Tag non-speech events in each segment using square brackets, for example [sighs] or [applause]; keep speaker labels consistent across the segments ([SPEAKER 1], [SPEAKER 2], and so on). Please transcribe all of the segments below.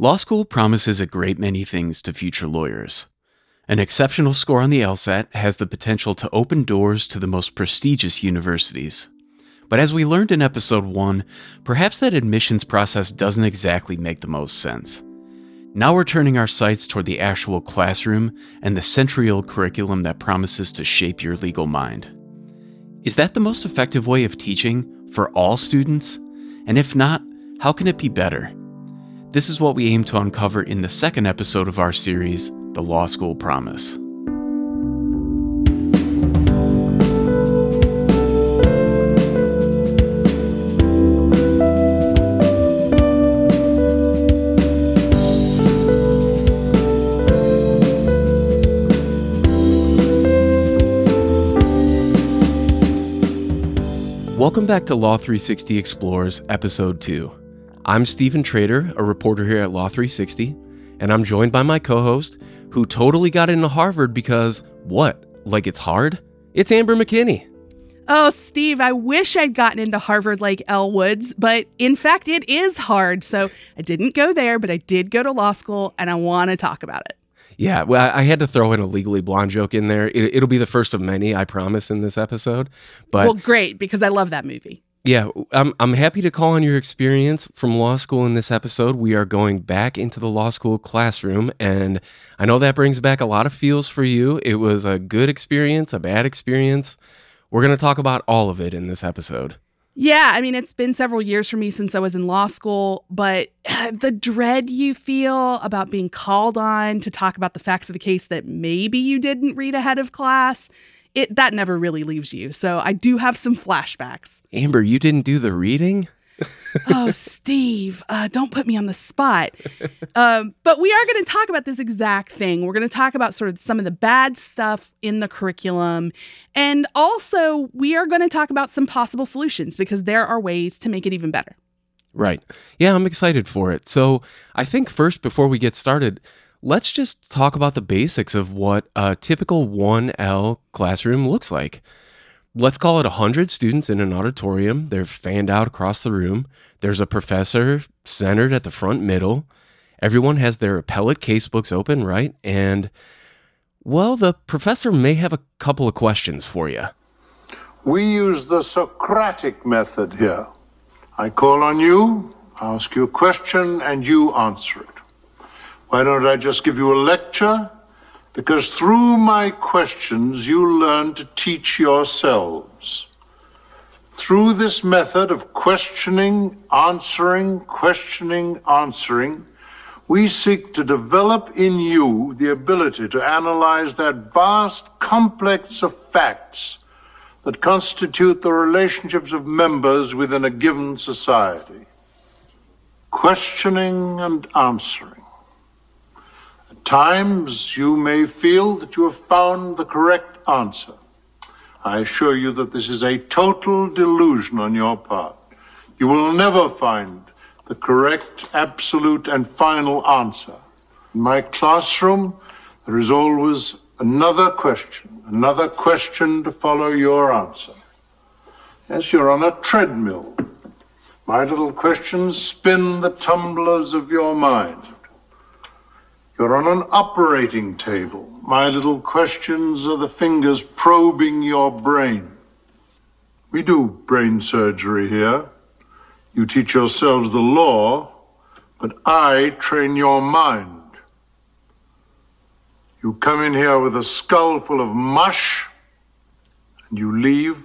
[SPEAKER 1] Law school promises a great many things to future lawyers. An exceptional score on the LSAT has the potential to open doors to the most prestigious universities. But as we learned in episode 1, perhaps that admissions process doesn't exactly make the most sense. Now we're turning our sights toward the actual classroom and the century old curriculum that promises to shape your legal mind. Is that the most effective way of teaching for all students? And if not, how can it be better? This is what we aim to uncover in the second episode of our series, The Law School Promise. Welcome back to Law 360 Explores, Episode 2. I'm Steven Trader, a reporter here at Law 360, and I'm joined by my co host, who totally got into Harvard because what? Like it's hard? It's Amber McKinney.
[SPEAKER 2] Oh, Steve, I wish I'd gotten into Harvard like Elle Woods, but in fact, it is hard. So I didn't go there, but I did go to law school, and I want to talk about it.
[SPEAKER 1] Yeah, well, I had to throw in a legally blonde joke in there. It, will be the first of many, I promise, in this episode. But
[SPEAKER 2] well, great because I love that movie.
[SPEAKER 1] Yeah, I'm, I'm happy to call on your experience from law school in this episode. We are going back into the law school classroom, and I know that brings back a lot of feels for you. It was a good experience, a bad experience. We're going to talk about all of it in this episode.
[SPEAKER 2] Yeah, I mean, it's been several years for me since I was in law school, but [sighs] the dread you feel about being called on to talk about the facts of a case that maybe you didn't read ahead of class it that never really leaves you. So I do have some flashbacks.
[SPEAKER 1] Amber, you didn't do the reading? [laughs]
[SPEAKER 2] oh, Steve, uh, don't put me on the spot. Um, but we are going to talk about this exact thing. We're going to talk about sort of some of the bad stuff in the curriculum. And also, we are going to talk about some possible solutions because there are ways to make it even better.
[SPEAKER 1] Right. Yeah, I'm excited for it. So I think first, before we get started, let's just talk about the basics of what a typical 1L classroom looks like. Let's call it 100 students in an auditorium. They're fanned out across the room. There's a professor centered at the front middle. Everyone has their appellate casebooks open, right? And, well, the professor may have a couple of questions for you.
[SPEAKER 3] We use the Socratic method here. I call on you, ask you a question, and you answer it. Why don't I just give you a lecture? Because through my questions, you learn to teach yourselves. Through this method of questioning, answering, questioning, answering, we seek to develop in you the ability to analyze that vast complex of facts that constitute the relationships of members within a given society. Questioning and answering times you may feel that you have found the correct answer. I assure you that this is a total delusion on your part. You will never find the correct, absolute, and final answer. In my classroom, there is always another question, another question to follow your answer. Yes, you're on a treadmill. My little questions spin the tumblers of your mind. You're on an operating table. My little questions are the fingers probing your brain. We do brain surgery here. You teach yourselves the law, but I train your mind. You come in here with a skull full of mush, and you leave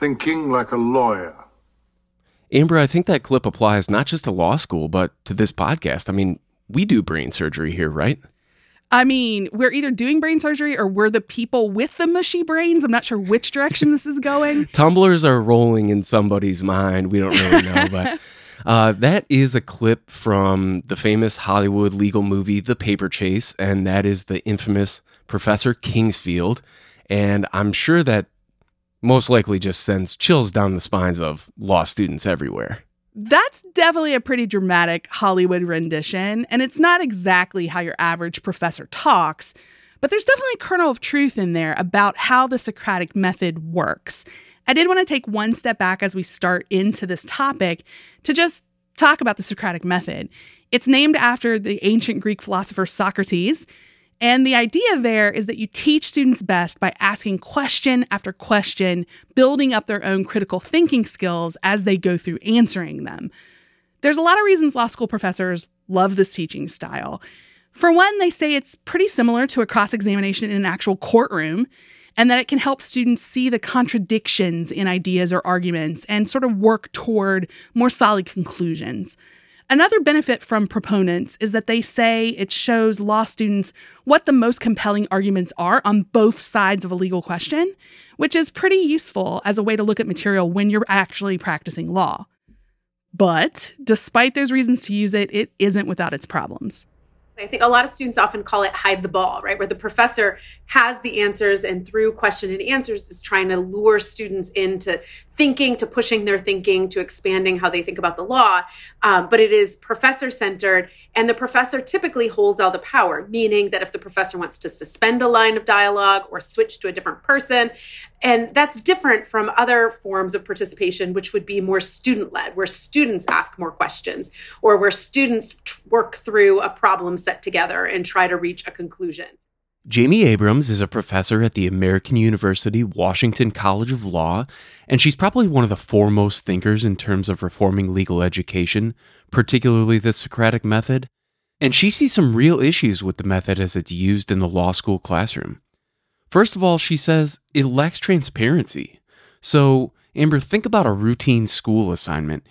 [SPEAKER 3] thinking like a lawyer.
[SPEAKER 1] Amber, I think that clip applies not just to law school, but to this podcast. I mean, we do brain surgery here, right?
[SPEAKER 2] I mean, we're either doing brain surgery or we're the people with the mushy brains. I'm not sure which direction this is going. [laughs]
[SPEAKER 1] Tumblers are rolling in somebody's mind. We don't really know, but [laughs] uh, that is a clip from the famous Hollywood legal movie, The Paper Chase, and that is the infamous Professor Kingsfield. And I'm sure that most likely just sends chills down the spines of law students everywhere.
[SPEAKER 2] That's definitely a pretty dramatic Hollywood rendition, and it's not exactly how your average professor talks, but there's definitely a kernel of truth in there about how the Socratic method works. I did want to take one step back as we start into this topic to just talk about the Socratic method. It's named after the ancient Greek philosopher Socrates. And the idea there is that you teach students best by asking question after question, building up their own critical thinking skills as they go through answering them. There's a lot of reasons law school professors love this teaching style. For one, they say it's pretty similar to a cross examination in an actual courtroom, and that it can help students see the contradictions in ideas or arguments and sort of work toward more solid conclusions. Another benefit from proponents is that they say it shows law students what the most compelling arguments are on both sides of a legal question, which is pretty useful as a way to look at material when you're actually practicing law. But despite those reasons to use it, it isn't without its problems.
[SPEAKER 4] I think a lot of students often call it hide the ball, right? Where the professor has the answers and through question and answers is trying to lure students into thinking, to pushing their thinking, to expanding how they think about the law. Um, but it is professor centered, and the professor typically holds all the power, meaning that if the professor wants to suspend a line of dialogue or switch to a different person, and that's different from other forms of participation, which would be more student led, where students ask more questions or where students work through a problem set together and try to reach a conclusion.
[SPEAKER 5] Jamie Abrams is a professor at the American University Washington College of Law, and she's probably one of the foremost thinkers in terms of reforming legal education, particularly the Socratic method. And she sees some real issues with the method as it's used in the law school classroom. First of all, she says it lacks transparency. So, Amber, think about a routine school assignment.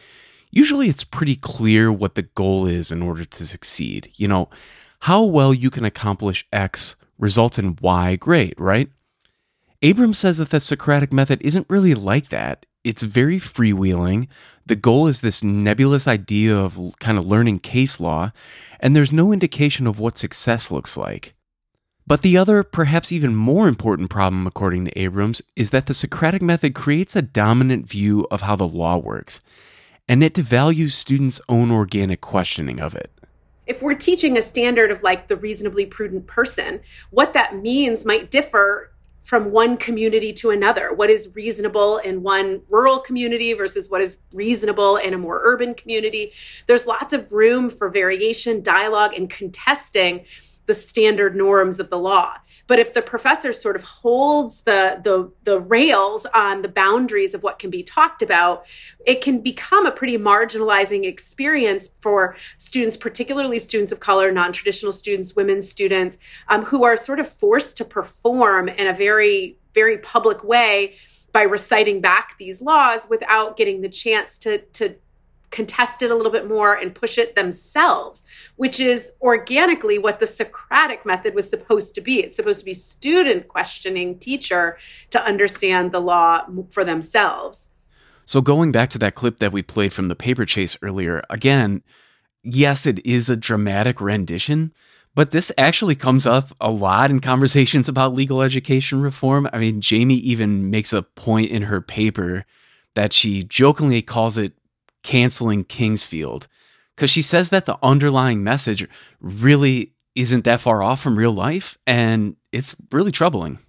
[SPEAKER 5] Usually it's pretty clear what the goal is in order to succeed. You know, how well you can accomplish X results in Y grade, right? Abrams says that the Socratic method isn't really like that. It's very freewheeling. The goal is this nebulous idea of kind of learning case law, and there's no indication of what success looks like. But the other, perhaps even more important problem, according to Abrams, is that the Socratic method creates a dominant view of how the law works, and it devalues students' own organic questioning of it
[SPEAKER 4] if we're teaching a standard of like the reasonably prudent person, what that means might differ from one community to another. What is reasonable in one rural community versus what is reasonable in a more urban community. There's lots of room for variation, dialogue, and contesting the standard norms of the law. But if the professor sort of holds the, the, the rails on the boundaries of what can be talked about, it can become a pretty marginalizing experience for students, particularly students of color, non traditional students, women students, um, who are sort of forced to perform in a very, very public way by reciting back these laws without getting the chance to, to contest it a little bit more and push it themselves, which is organically what the Socratic method was supposed to be. It's supposed to be student questioning teacher to understand the law for themselves.
[SPEAKER 5] So, going back to that clip that we played from the paper chase earlier, again, yes, it is a dramatic rendition, but this actually comes up a lot in conversations about legal education reform. I mean, Jamie even makes a point in her paper that she jokingly calls it canceling Kingsfield because she says that the underlying message really isn't that far off from real life and it's really troubling.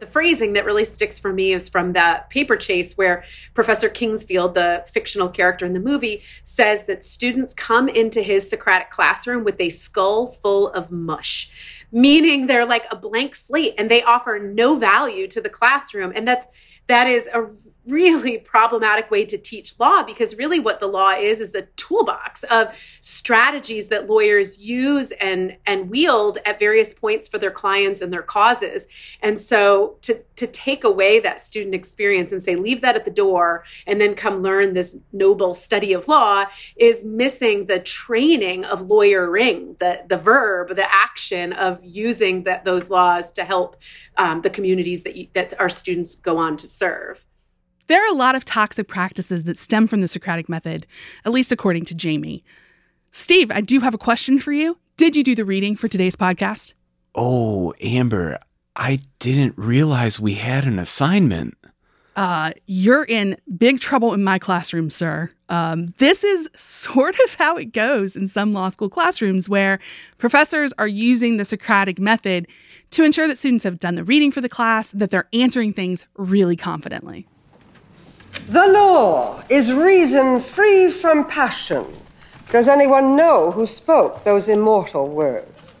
[SPEAKER 4] The phrasing that really sticks for me is from that paper chase where Professor Kingsfield, the fictional character in the movie, says that students come into his Socratic classroom with a skull full of mush, meaning they're like a blank slate and they offer no value to the classroom. And that's that is a really [laughs] problematic way to teach law because really what the law is is a toolbox of strategies that lawyers use and and wield at various points for their clients and their causes. And so to to take away that student experience and say leave that at the door and then come learn this noble study of law is missing the training of lawyering the the verb the action of using that those laws to help um, the communities that you, that our students go on to serve
[SPEAKER 2] there are a lot of toxic practices that stem from the Socratic method, at least according to Jamie. Steve, I do have a question for you. Did you do the reading for today's podcast?
[SPEAKER 5] Oh, Amber, I didn't realize we had an assignment.
[SPEAKER 2] Uh, you're in big trouble in my classroom, sir. Um, this is sort of how it goes in some law school classrooms where professors are using the Socratic method to ensure that students have done the reading for the class, that they're answering things really confidently.
[SPEAKER 6] The law is reason free from passion, Does anyone know who spoke those immortal words?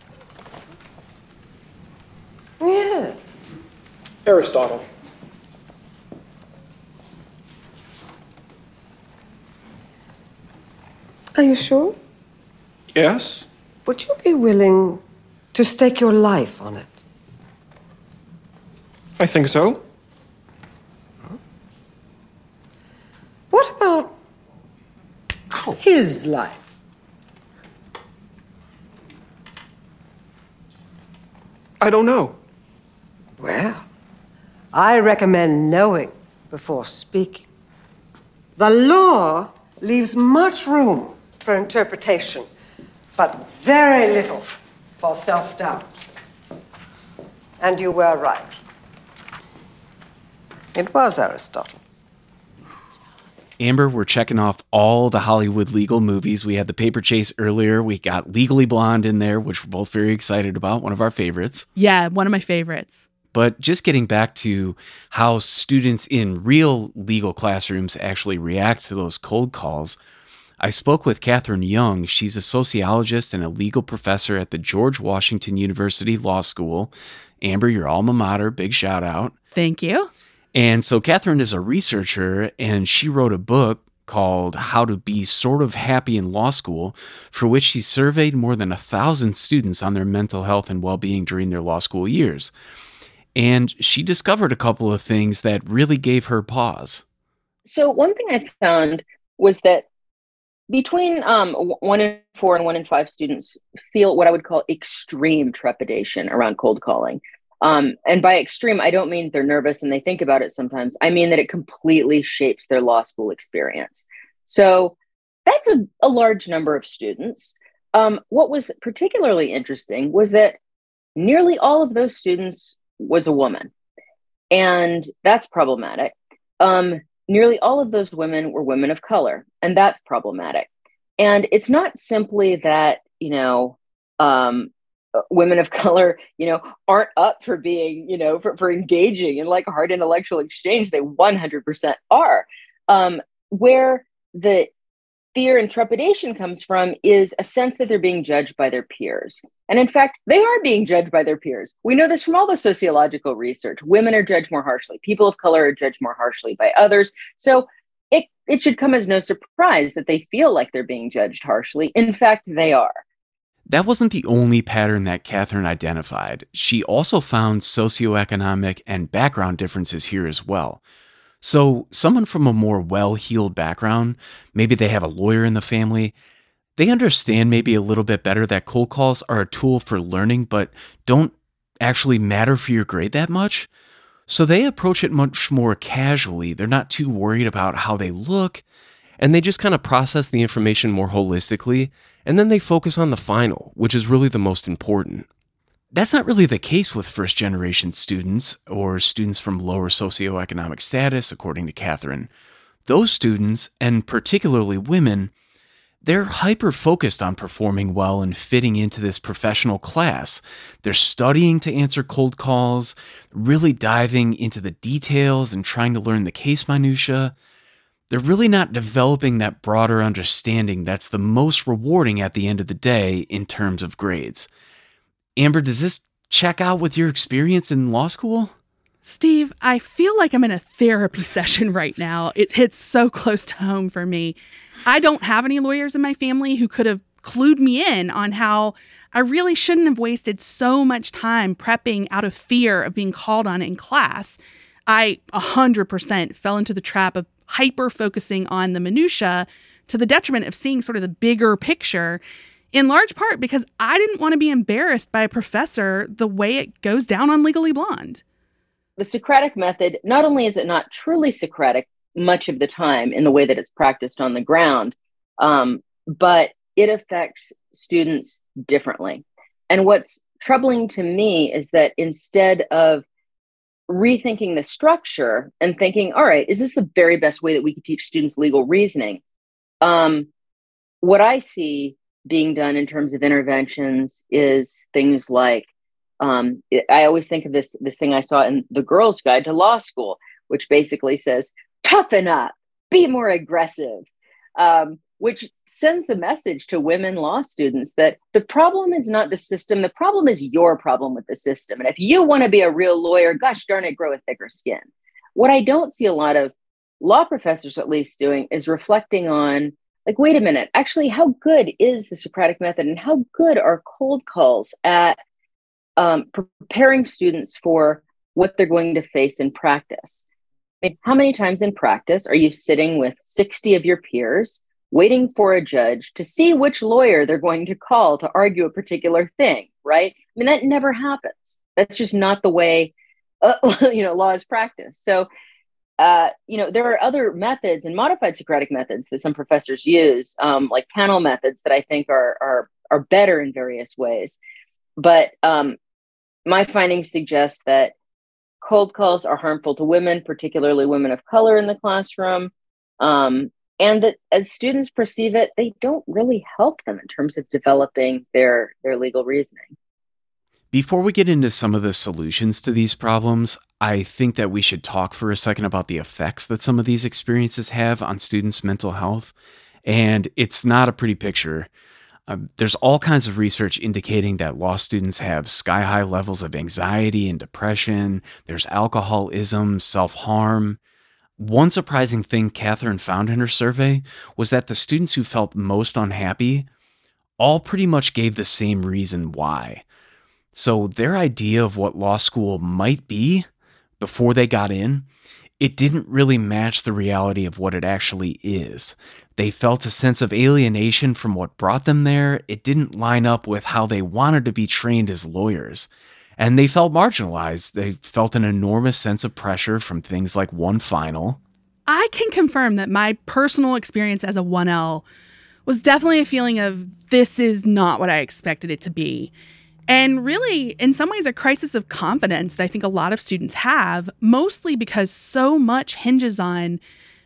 [SPEAKER 6] Yes.
[SPEAKER 7] Aristotle.
[SPEAKER 6] Are you sure?
[SPEAKER 7] Yes.
[SPEAKER 6] Would you be willing to stake your life on it?
[SPEAKER 7] I think so.
[SPEAKER 6] What about his life?
[SPEAKER 7] I don't know.
[SPEAKER 6] Well, I recommend knowing before speaking. The law leaves much room for interpretation, but very little for self doubt. And you were right. It was Aristotle.
[SPEAKER 5] Amber, we're checking off all the Hollywood legal movies. We had The Paper Chase earlier. We got Legally Blonde in there, which we're both very excited about, one of our favorites.
[SPEAKER 2] Yeah, one of my favorites.
[SPEAKER 5] But just getting back to how students in real legal classrooms actually react to those cold calls, I spoke with Kathryne Young. She's a sociologist and a legal professor at the George Washington University Law School. Amber, your alma mater, big shout out.
[SPEAKER 2] Thank you.
[SPEAKER 5] And so Kathryne is a researcher and she wrote a book called How to Be Sort of Happy in Law School, for which she surveyed more than a thousand students on their mental health and well being during their law school years. And she discovered a couple of things that really gave her pause.
[SPEAKER 8] So, one thing I found was that between um, one in four and one in five students feel what I would call extreme trepidation around cold calling. Um, and by extreme, I don't mean they're nervous and they think about it sometimes. I mean that it completely shapes their law school experience. So that's a, a large number of students. Um, what was particularly interesting was that nearly all of those students was a woman. And that's problematic. Um, nearly all of those women were women of color, and that's problematic. And it's not simply that, you know, um, women of color, you know, aren't up for being, you know, for, for engaging in like hard intellectual exchange. They 100% are. Um, where the fear and trepidation comes from is a sense that they're being judged by their peers. And in fact, they are being judged by their peers. We know this from all the sociological research. Women are judged more harshly, people of color are judged more harshly by others. So it, it should come as no surprise that they feel like they're being judged harshly. In fact, they are.
[SPEAKER 5] That wasn't the only pattern that Kathryne identified. She also found socioeconomic and background differences here as well. So, someone from a more well heeled background, maybe they have a lawyer in the family, they understand maybe a little bit better that cold calls are a tool for learning, but don't actually matter for your grade that much. So, they approach it much more casually. They're not too worried about how they look, and they just kind of process the information more holistically and then they focus on the final, which is really the most important. That's not really the case with first generation students or students from lower socioeconomic status, according to Kathryne. Those students, and particularly women, they're hyper focused on performing well and fitting into this professional class. They're studying to answer cold calls, really diving into the details and trying to learn the case minutiae they're really not developing that broader understanding that's the most rewarding at the end of the day in terms of grades. Amber, does this check out with your experience in law school?
[SPEAKER 2] Steve, I feel like I'm in a therapy [laughs] session right now. It hits so close to home for me. I don't have any lawyers in my family who could have clued me in on how I really shouldn't have wasted so much time prepping out of fear of being called on in class. I 100% fell into the trap of hyper focusing on the minutia to the detriment of seeing sort of the bigger picture in large part because I didn't want to be embarrassed by a professor the way it goes down on Legally Blonde.
[SPEAKER 8] The Socratic method, not only is it not truly Socratic much of the time in the way that it's practiced on the ground, um, but it affects students differently. And what's troubling to me is that instead of rethinking the structure and thinking, all right, is this the very best way that we could teach students legal reasoning? Um, what I see being done in terms of interventions is things like um, I always think of this this thing I saw in the Girls Guide to Law School, which basically says, "Toughen up, be more aggressive." Um, which sends a message to women law students that the problem is not the system, the problem is your problem with the system. And if you want to be a real lawyer, gosh darn it, grow a thicker skin. What I don't see a lot of law professors, at least, doing is reflecting on like, wait a minute, actually, how good is the Socratic method and how good are cold calls at um, preparing students for what they're going to face in practice? I mean, how many times in practice are you sitting with 60 of your peers waiting for a judge to see which lawyer they're going to call to argue a particular thing, right? I mean, that never happens. That's just not the way, uh, [laughs] you know, law is practiced. So uh, you know, there are other methods and modified Socratic methods that some professors use, um, like panel methods that I think are are are better in various ways. But um, my findings suggest that cold calls are harmful to women, particularly women of color in the classroom, um, and that as students perceive it, they don't really help them in terms of developing their their legal reasoning.
[SPEAKER 5] Before we get into some of the solutions to these problems, I think that we should talk for a second about the effects that some of these experiences have on students' mental health. And it's not a pretty picture. Um, there's all kinds of research indicating that law students have sky high levels of anxiety and depression. There's alcoholism, self harm. One surprising thing Kathryne found in her survey was that the students who felt most unhappy all pretty much gave the same reason why. So their idea of what law school might be before they got in, it didn't really match the reality of what it actually is. They felt a sense of alienation from what brought them there. It didn't line up with how they wanted to be trained as lawyers. And they felt marginalized. They felt an enormous sense of pressure from things like one final.
[SPEAKER 2] I can confirm that my personal experience as a 1L was definitely a feeling of this is not what I expected it to be. And really, in some ways, a crisis of confidence that I think a lot of students have, mostly because so much hinges on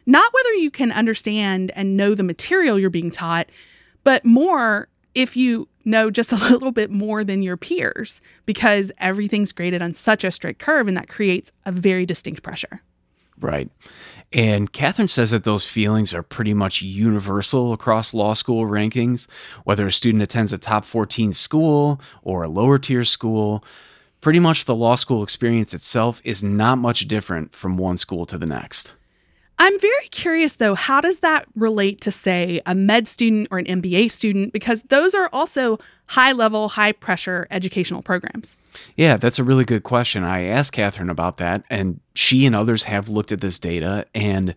[SPEAKER 2] not whether you can understand and know the material you're being taught, but more if you know just [laughs] a little bit more than your peers, because everything's graded on such a strict curve, and that creates a very distinct pressure.
[SPEAKER 5] Right. And Kathryne says that those feelings are pretty much universal across law school rankings, whether a student attends a top 14 school or a lower tier school. Pretty much the law school experience itself is not much different from one school to the next.
[SPEAKER 2] I'm very curious though, how does that relate to, say, a med student or an MBA student? Because those are also high level, high pressure educational programs.
[SPEAKER 5] Yeah, that's a really good question. I asked Kathryne about that, and she and others have looked at this data. And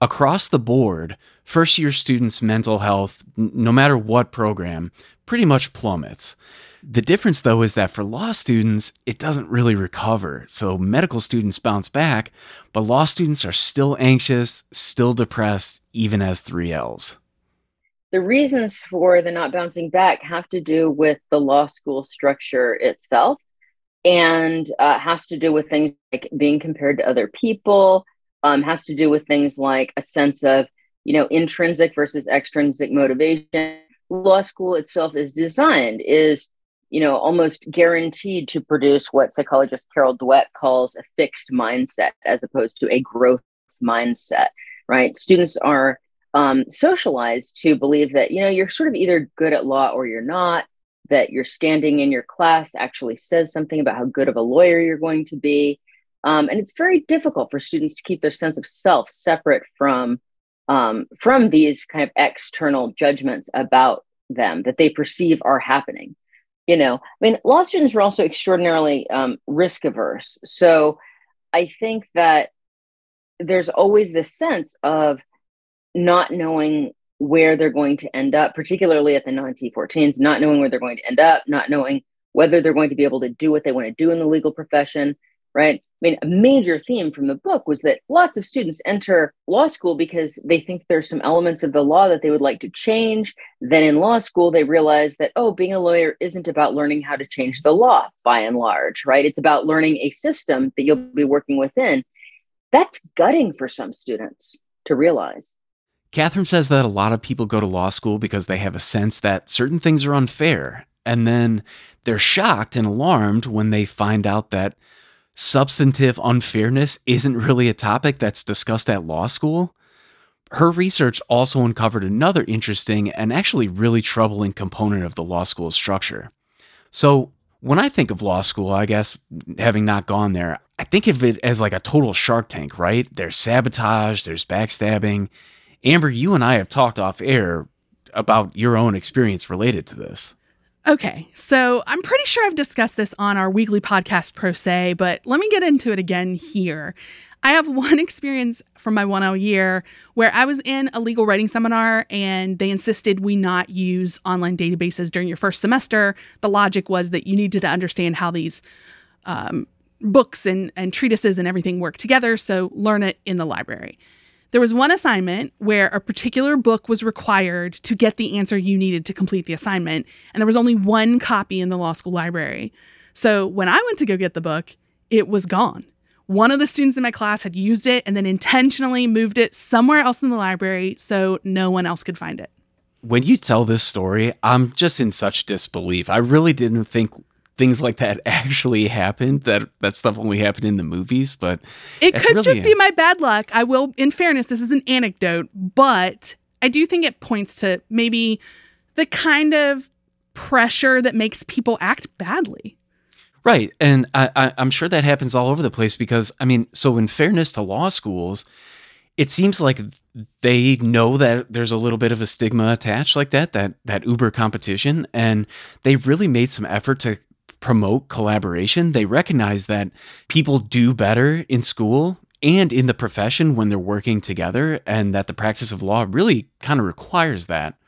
[SPEAKER 5] across the board, first year students' mental health, no matter what program, pretty much plummets. The difference, though, is that for law students, it doesn't really recover. So medical students bounce back, but law students are still anxious, still depressed, even as 3Ls.
[SPEAKER 8] The reasons for the not bouncing back have to do with the law school structure itself and uh, has to do with things like being compared to other people, um, has to do with things like a sense of, you know, intrinsic versus extrinsic motivation. Law school itself is designed, is you know, almost guaranteed to produce what psychologist Carol Dweck calls a fixed mindset as opposed to a growth mindset, right? Students are um, socialized to believe that, you know, you're sort of either good at law or you're not, that your standing in your class actually says something about how good of a lawyer you're going to be. Um, and it's very difficult for students to keep their sense of self separate from um, from these kind of external judgments about them that they perceive are happening you know i mean law students are also extraordinarily um, risk averse so i think that there's always this sense of not knowing where they're going to end up particularly at the non-t14s not knowing where they're going to end up not knowing whether they're going to be able to do what they want to do in the legal profession right mean, a major theme from the book was that lots of students enter law school because they think there's some elements of the law that they would like to change. Then in law school, they realize that, oh, being a lawyer isn't about learning how to change the law by and large, right? It's about learning a system that you'll be working within. That's gutting for some students to realize.
[SPEAKER 5] Kathryne says that a lot of people go to law school because they have a sense that certain things are unfair. And then they're shocked and alarmed when they find out that substantive unfairness isn't really a topic that's discussed at law school. her research also uncovered another interesting and actually really troubling component of the law school structure. So, when I think of law school, I guess having not gone there, I think of it as like a total shark tank, right? There's sabotage, there's backstabbing. Amber, you and I have talked off air about your own experience related to this.
[SPEAKER 2] Okay, so I'm pretty sure I've discussed this on our weekly podcast, Pro Se, but let me get into it again here. I have [laughs] one experience from my 1L year where I was in a legal writing seminar and they insisted we not use online databases during your first semester. The logic was that you needed to understand how these um, books and, and treatises and everything work together, so learn it in the library. There was one assignment where a particular book was required to get the answer you needed to complete the assignment, and there was only one copy in the law school library. So when I went to go get the book, it was gone. One of the students in my class had used it and then intentionally moved it somewhere else in the library so no one else could find it.
[SPEAKER 5] When you tell this story, I'm just in such disbelief. I really didn't think things like that [laughs] actually happened. That that stuff only happened in the movies, but
[SPEAKER 2] it could really just be my bad luck. I will, in fairness, this is an anecdote, but I do think it points to maybe the kind of pressure that makes people act badly.
[SPEAKER 5] Right, and I, I, I'm sure that happens all over the place because I mean, so in fairness to law schools, it seems like they know that there's a little bit of a stigma attached like that that that uber competition and they've really made some effort to promote collaboration. They recognize that people do better in school and in the profession when they're working together, and that the practice of law really kind of requires that.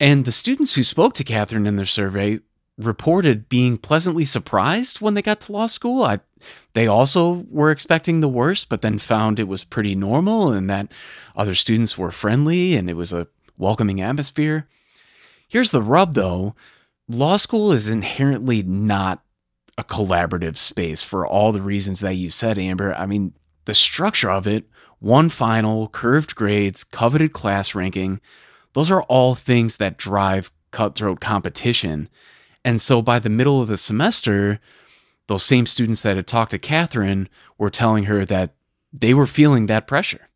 [SPEAKER 5] And the students who spoke to Kathryne in their survey reported being pleasantly surprised when they got to law school. I, they also were expecting the worst, but then found it was pretty normal and that other students were friendly and it was a welcoming atmosphere. Here's the rub though law school is inherently not a collaborative space for all the reasons that you said, Amber. I mean, the structure of it, one final, curved grades, coveted class ranking, those are all things that drive cutthroat competition. And so by the middle of the semester, those same students that had talked to Kathryne were telling her that they were feeling that pressure.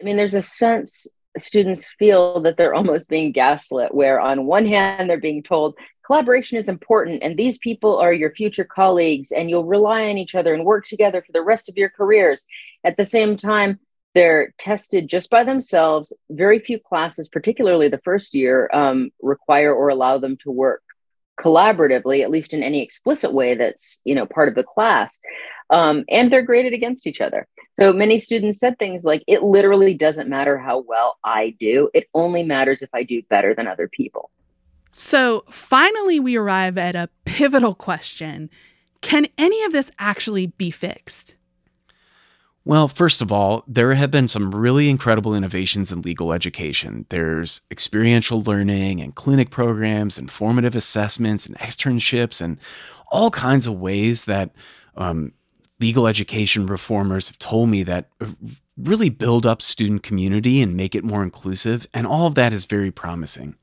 [SPEAKER 8] I mean, there's a sense students feel that they're almost being gaslit, where on one hand, they're being told, collaboration is important and these people are your future colleagues and you'll rely on each other and work together for the rest of your careers. At the same time they're tested just by themselves. Very few classes particularly the first year um, require or allow them to work collaboratively at least in any explicit way that's you know part of the class. Um, and they're graded against each other. So many students said things like it literally doesn't matter how well i do. It only matters if i do better than other people
[SPEAKER 2] so finally, we arrive at a pivotal question Can any of this actually be fixed?
[SPEAKER 5] Well, first of all, there have been some really incredible innovations in legal education. There's experiential learning and clinic programs and formative assessments and externships and all kinds of ways that um, legal education reformers have told me that really build up student community and make it more inclusive. And all of that is very promising.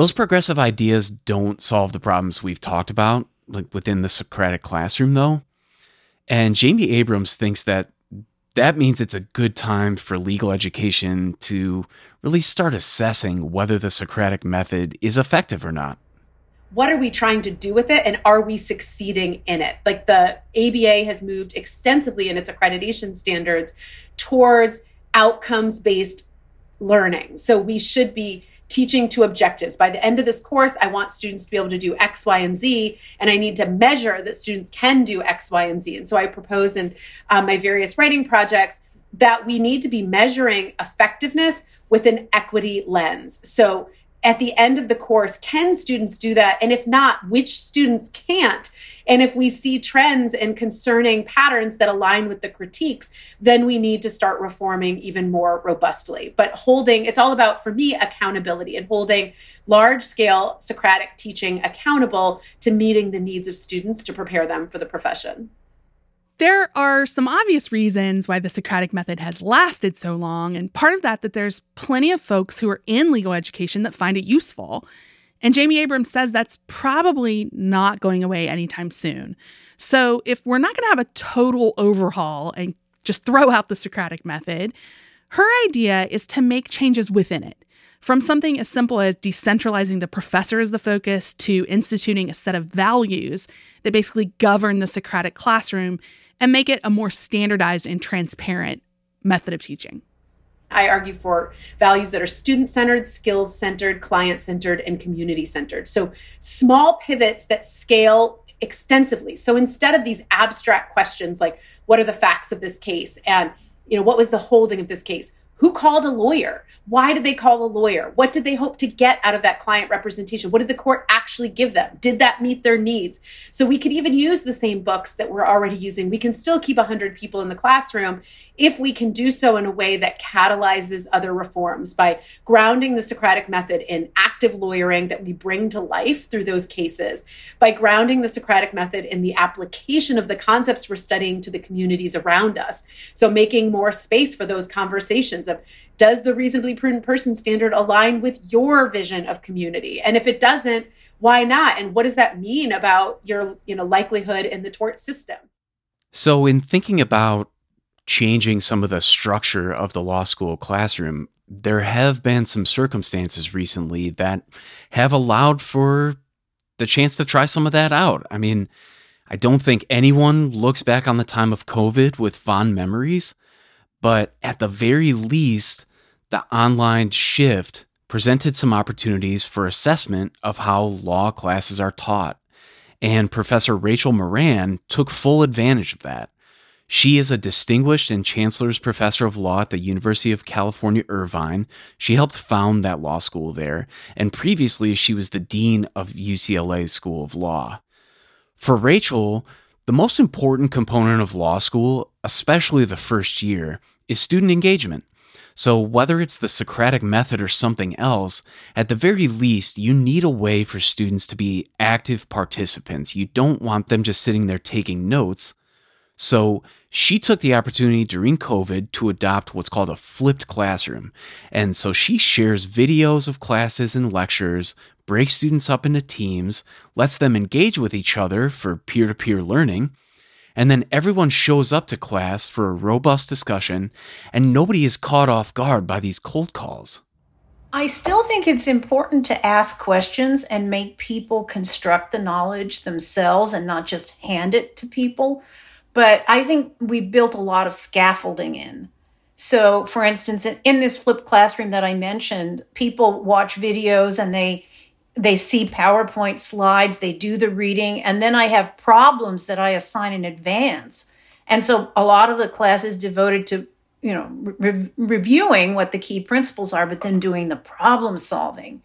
[SPEAKER 5] Those progressive ideas don't solve the problems we've talked about, like within the Socratic classroom, though. And Jamie Abrams thinks that that means it's a good time for legal education to really start assessing whether the Socratic method is effective or not.
[SPEAKER 4] What are we trying to do with it and are we succeeding in it? Like the ABA has moved extensively in its accreditation standards towards outcomes based learning. So we should be teaching to objectives. By the end of this course, I want students to be able to do X, Y, and Z, and I need to measure that students can do X, Y, and Z. And so I propose in um, my various writing projects that we need to be measuring effectiveness with an equity lens. So at the end of the course, can students do that? And if not, which students can't? And if we see trends and concerning patterns that align with the critiques, then we need to start reforming even more robustly. But holding, it's all about, for me, accountability and holding large scale Socratic teaching accountable to meeting the needs of students to prepare them for the profession.
[SPEAKER 2] There are some obvious reasons why the Socratic method has lasted so long, and part of that that there's plenty of folks who are in legal education that find it useful. And Jamie Abrams says that's probably not going away anytime soon. So, if we're not going to have a total overhaul and just throw out the Socratic method, Her idea is to make changes within it. From something as simple as decentralizing the professor as the focus to instituting a set of values that basically govern the Socratic classroom and make it a more standardized and transparent method of teaching.
[SPEAKER 4] I argue for values that are student centered, skills centered, client centered, and community centered. So small pivots that scale extensively. So instead of these abstract questions like, what are the facts of this case? And, you know, what was the holding of this case? Who called a lawyer? Why did they call a lawyer? What did they hope to get out of that client representation? What did the court actually give them? Did that meet their needs? So we could even use the same books that we're already using. We can still keep 100 people in the classroom if we can do so in a way that catalyzes other reforms by grounding the Socratic method in active lawyering that we bring to life through those cases, by grounding the Socratic method in the application of the concepts we're studying to the communities around us. So making more space for those conversations does the reasonably prudent person standard align with your vision of community? And if it doesn't, why not? And what does that mean about your, you know, likelihood in the tort system?
[SPEAKER 5] So in thinking about changing some of the structure of the law school classroom, there have been some circumstances recently that have allowed for the chance to try some of that out. I mean, I don't think anyone looks back on the time of COVID with fond memories, but at the very least, the online shift presented some opportunities for assessment of how law classes are taught. And Professor Rachel Moran took full advantage of that. She is a distinguished and chancellor's professor of law at the University of California, Irvine. She helped found that law school there, and previously she was the dean of UCLA School of Law. For Rachel, the most important component of law school, especially the first year, is student engagement. So, whether it's the Socratic method or something else, at the very least, you need a way for students to be active participants. You don't want them just sitting there taking notes. So, she took the opportunity during COVID to adopt what's called a flipped classroom. And so, she shares videos of classes and lectures, breaks students up into teams, lets them engage with each other for peer to peer learning and then everyone shows up to class for a robust discussion, and nobody is caught off guard by these cold calls.
[SPEAKER 9] I still think it's important to ask questions and make people construct the knowledge themselves and not just hand it to people. But I think we built a lot of scaffolding in. So, for instance, in this flipped classroom that I mentioned, people watch videos and they they see PowerPoint slides, they do the reading, and then I have problems that I assign in advance. And so a lot of the class is devoted to, you know, re- reviewing what the key principles are, but then doing the problem solving.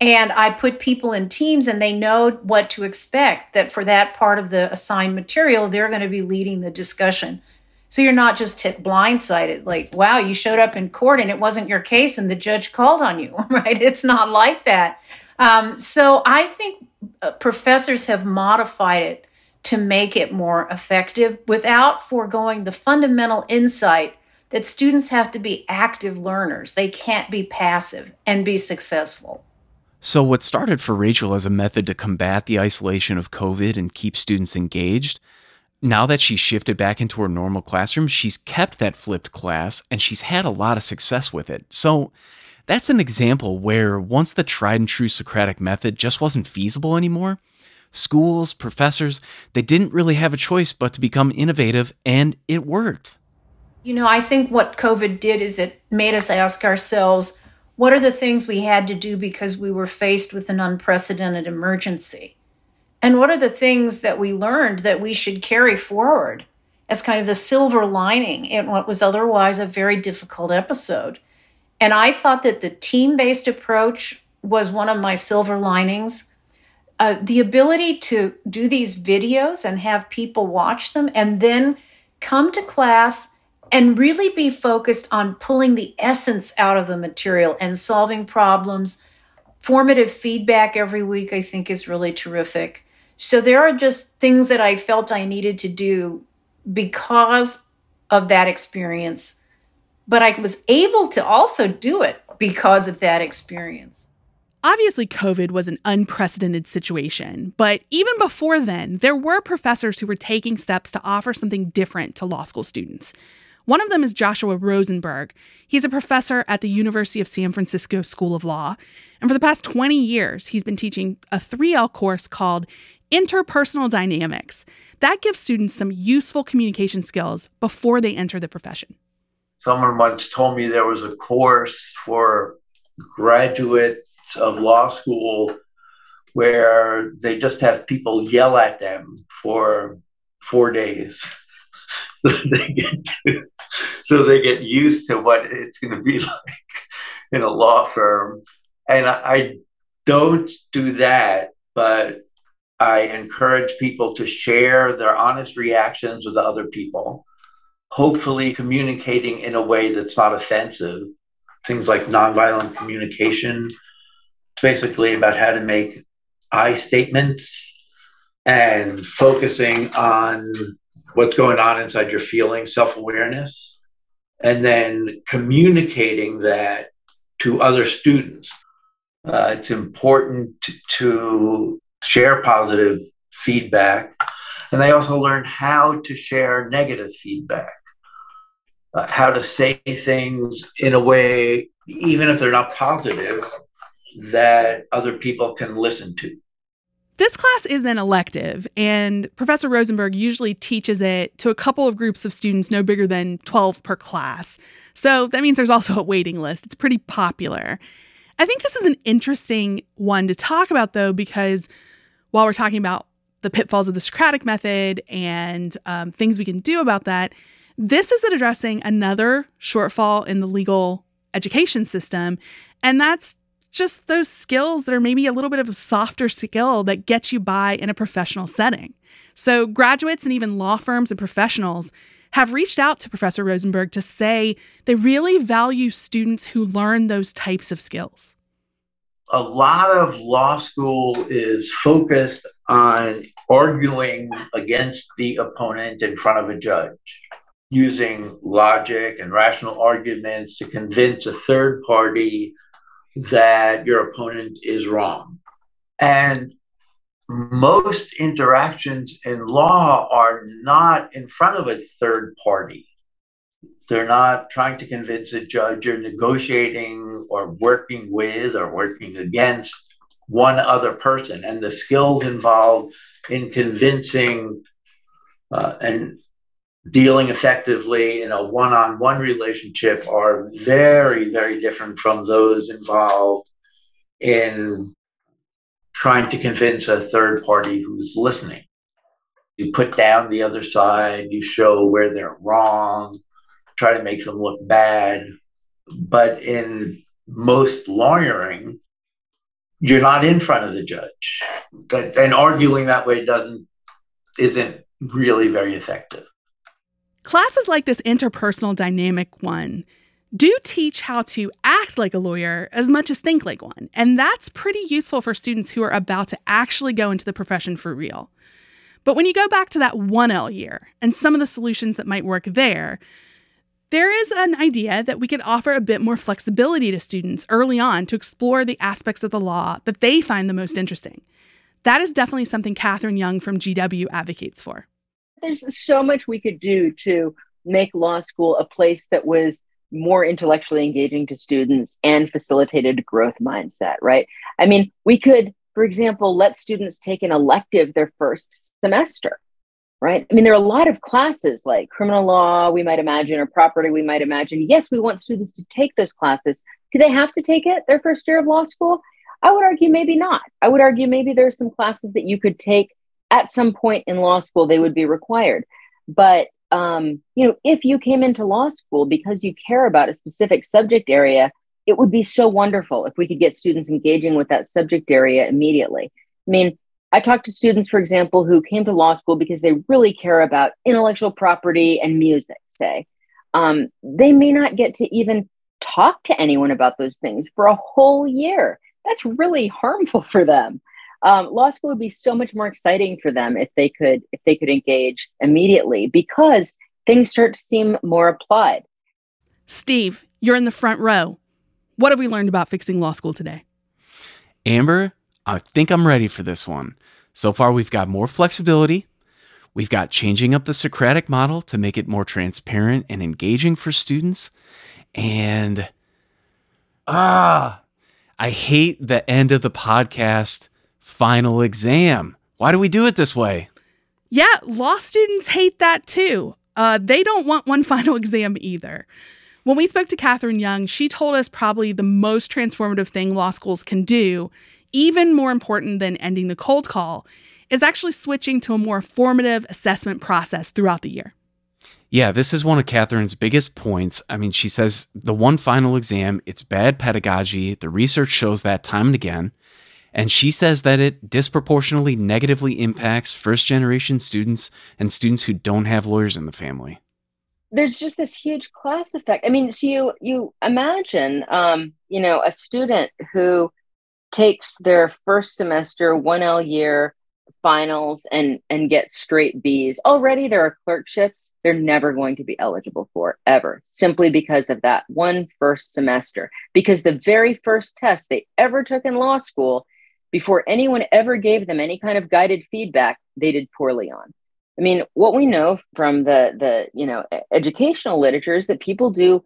[SPEAKER 9] And I put people in teams and they know what to expect that for that part of the assigned material, they're going to be leading the discussion. So you're not just hit blindsided, like, wow, you showed up in court and it wasn't your case and the judge called on you, [laughs] right? It's not like that. Um, so I think uh, professors have modified it to make it more effective without foregoing the fundamental insight that students have to be active learners. They can't be passive and be successful.
[SPEAKER 5] So, what started for Rachel as a method to combat the isolation of COVID and keep students engaged, now that she's shifted back into her normal classroom, she's kept that flipped class and she's had a lot of success with it. So, that's an example where once the tried and true Socratic method just wasn't feasible anymore, schools, professors, they didn't really have a choice but to become innovative, and it worked.
[SPEAKER 9] You know, I think what COVID did is it made us ask ourselves what are the things we had to do because we were faced with an unprecedented emergency? And what are the things that we learned that we should carry forward as kind of the silver lining in what was otherwise a very difficult episode? And I thought that the team based approach was one of my silver linings. Uh, the ability to do these videos and have people watch them and then come to class and really be focused on pulling the essence out of the material and solving problems. Formative feedback every week, I think, is really terrific. So there are just things that I felt I needed to do because of that experience but I was able to also do it because of that experience.
[SPEAKER 2] Obviously, COVID was an unprecedented situation, but even before then, there were professors who were taking steps to offer something different to law school students. One of them is Joshua Rosenberg. He's a professor at the University of San Francisco School of Law. And for the past 20 years, he's been teaching a 3L course called Interpersonal Dynamics. That gives students some useful communication skills before they enter the profession.
[SPEAKER 10] Someone once told me there was a course for graduates of law school where they just have people yell at them for four days. [laughs] so they get to, so they get used to what it's going to be [laughs] like in a law firm. And I don't do that, but I encourage people to share their honest reactions with other people, hopefully communicating in a way that's not offensive. Things like nonviolent communication. It's basically about how to make I statements and focusing on what's going on inside your feelings, self awareness, and then communicating that to other students. Uh, it's important to, share positive feedback, and they also learn how to share negative feedback, uh, how to say things in a way, even if they're not positive, that other people can listen to.
[SPEAKER 2] This class is an elective, and Professor Rosenberg usually teaches it to a couple of groups of students no bigger than 12 per class. So that means there's also a waiting list. It's pretty popular. I think this is an interesting one to talk about, though, because while we're talking about the pitfalls of the Socratic method and um, things we can do about that, this is addressing another shortfall in the legal education system, and that's just those skills that are maybe a little bit of a softer skill that gets you by in a professional setting. So, graduates and even law firms and professionals have reached out to Professor Rosenberg to say they really value students who learn those types of skills.
[SPEAKER 10] A lot of law school is focused on arguing against the opponent in front of a judge, using logic and rational arguments to convince a third party that your opponent is wrong. And most interactions in law are not in front of a third party. They're not trying to convince a judge or negotiating or working with or working against one other person. And the skills involved in convincing uh, and dealing effectively in a one on one relationship are very, very different from those involved in trying to convince a third party who's listening. You put down the other side, you show where they're wrong, try to make them look bad. But in most lawyering, you're not in front of the judge. And arguing that way doesn't isn't really very effective.
[SPEAKER 2] Classes like this interpersonal dynamic one do teach how to act like a lawyer as much as think like one. And that's pretty useful for students who are about to actually go into the profession for real. But when you go back to that 1L year and some of the solutions that might work there, there is an idea that we could offer a bit more flexibility to students early on to explore the aspects of the law that they find the most interesting. That is definitely something Kathryne Young from GW advocates for
[SPEAKER 8] there's so much we could do to make law school a place that was more intellectually engaging to students and facilitated growth mindset, right? I mean, we could, for example, let students take an elective their first semester, right? I mean, there are a lot of classes like criminal law, we might imagine, or property, we might imagine. Yes, we want students to take those classes. Do they have to take it their first year of law school? I would argue maybe not. I would argue maybe there are some classes that you could take at some point in law school they would be required. But um, you know if you came into law school because you care about a specific subject area it would be so wonderful if we could get students engaging with that subject area immediately. I mean i talked to students for example who came to law school because they really care about intellectual property and music say. Um, they may not get to even talk to anyone about those things for a whole year. That's really harmful [laughs] for them um, law school would be so much more exciting for them if they could if they could engage immediately because things start to seem more applied.
[SPEAKER 2] Steve, you're in the front row. What have we learned about fixing law school today?
[SPEAKER 5] Amber, I think I'm ready for this one. So far, we've got more flexibility. We've got changing up the Socratic model to make it more transparent and engaging for students. And ah, I hate the end of the podcast final exam. Why do we do it this way?
[SPEAKER 2] Yeah, law students hate that too. Uh, they don't want one [laughs] final exam either. When we spoke to Kathryne Young, she told us probably the most transformative thing law schools can do, even more important than ending the cold call, is actually switching to a more formative assessment process throughout the year.
[SPEAKER 5] Yeah, this is one of Kathryne's biggest points. I mean, she says the one final exam, it's bad pedagogy. The research shows that time and again. And she says that it disproportionately negatively impacts first generation students and students who don't have lawyers in the family.
[SPEAKER 8] There's just this huge class effect. I mean, so you you imagine um, you know, a student who takes their first semester 1L year finals and and gets straight B's. Already there are clerkships they're never going to be eligible for ever simply because of that one first semester because the very first test they ever took in law school before anyone ever gave them any kind of guided feedback they did poorly on. I mean what we know from the the you know educational literature is that people do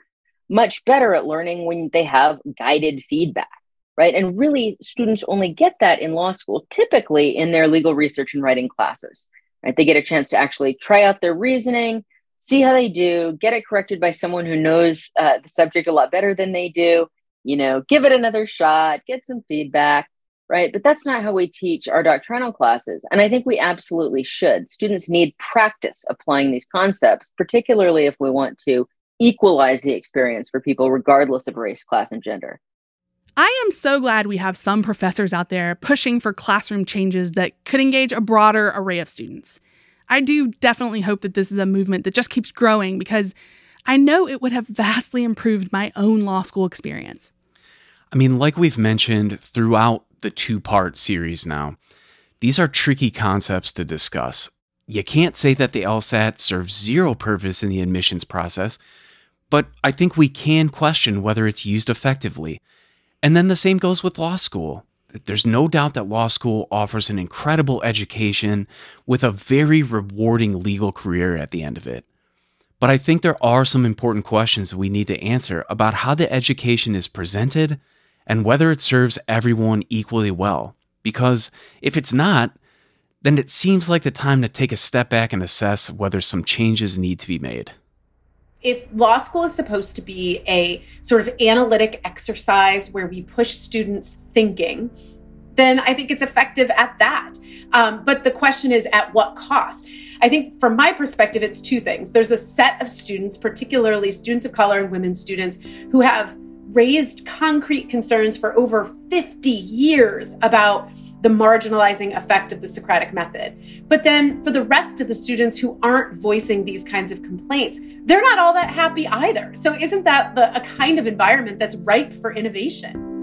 [SPEAKER 8] much better at learning when they have guided feedback right? And really students only get that in law school typically in their legal research and writing classes right? They get a chance to actually try out their reasoning see how they do get it corrected by someone who knows uh, the subject a lot better than they do you know give it another shot get some feedback right? But that's not how we teach our doctrinal classes. And I think we absolutely should. Students need practice applying these concepts, particularly if we want to equalize the experience for people, regardless of race, class, and gender.
[SPEAKER 2] I am so glad we have some professors out there pushing for classroom changes that could engage a broader array of students. I do definitely hope that this is a movement that just keeps growing because I know it would have vastly improved my own law school experience.
[SPEAKER 5] I mean, like we've mentioned throughout the two part series now. These are tricky concepts to discuss. You can't say that the LSAT serves zero purpose in the admissions process, but I think we can question whether it's used effectively. And then the same goes with law school. There's no doubt that law school offers an incredible education with a very rewarding legal career at the end of it. But I think there are some important questions we need to answer about how the education is presented and whether it serves everyone equally well. Because if it's not, then it seems like the time to take a step back and assess whether some changes need to be made.
[SPEAKER 4] If law school is supposed to be a sort of analytic exercise where we push students' thinking, then I think it's effective at that. Um, but the question is at what cost? I think from my perspective, it's two things. There's a set of students, particularly students of color and women students, who have raised concrete concerns for over 50 years about the marginalizing effect of the Socratic method. But then for the rest of the students who aren't voicing these kinds of complaints, they're not all that happy either. So isn't that the, a kind of environment that's ripe for innovation?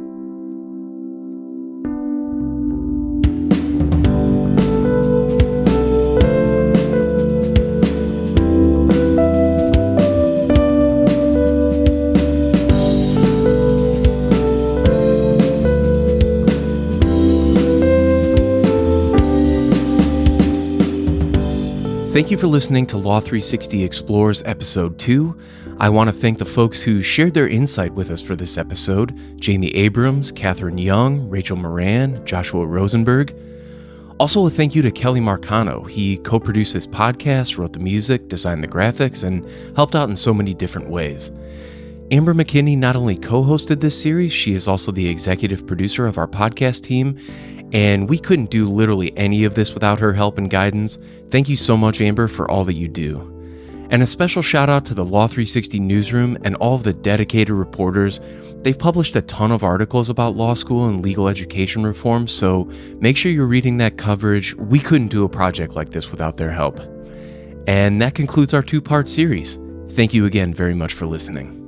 [SPEAKER 5] Thank you for listening to Law 360 Explores Episode 2. I want to thank the folks who shared their insight with us for this episode Jamie Abrams, Kathryne Young, Rachel Moran, Joshua Rosenberg. Also, a thank you to Kelly Marcano. He co produced this podcast, wrote the music, designed the graphics, and helped out in so many different ways. Amber McKinney not only co hosted this series, she is also the executive producer of our podcast team and we couldn't do literally any of this without her help and guidance. Thank you so much, Amber, for all that you do. And a special shout out to the Law 360 newsroom and all of the dedicated reporters. They've published a ton of articles about law school and legal education reform, so make sure you're reading that coverage. We couldn't do a project like this without their help. And that concludes our two part series. Thank you again very much for listening.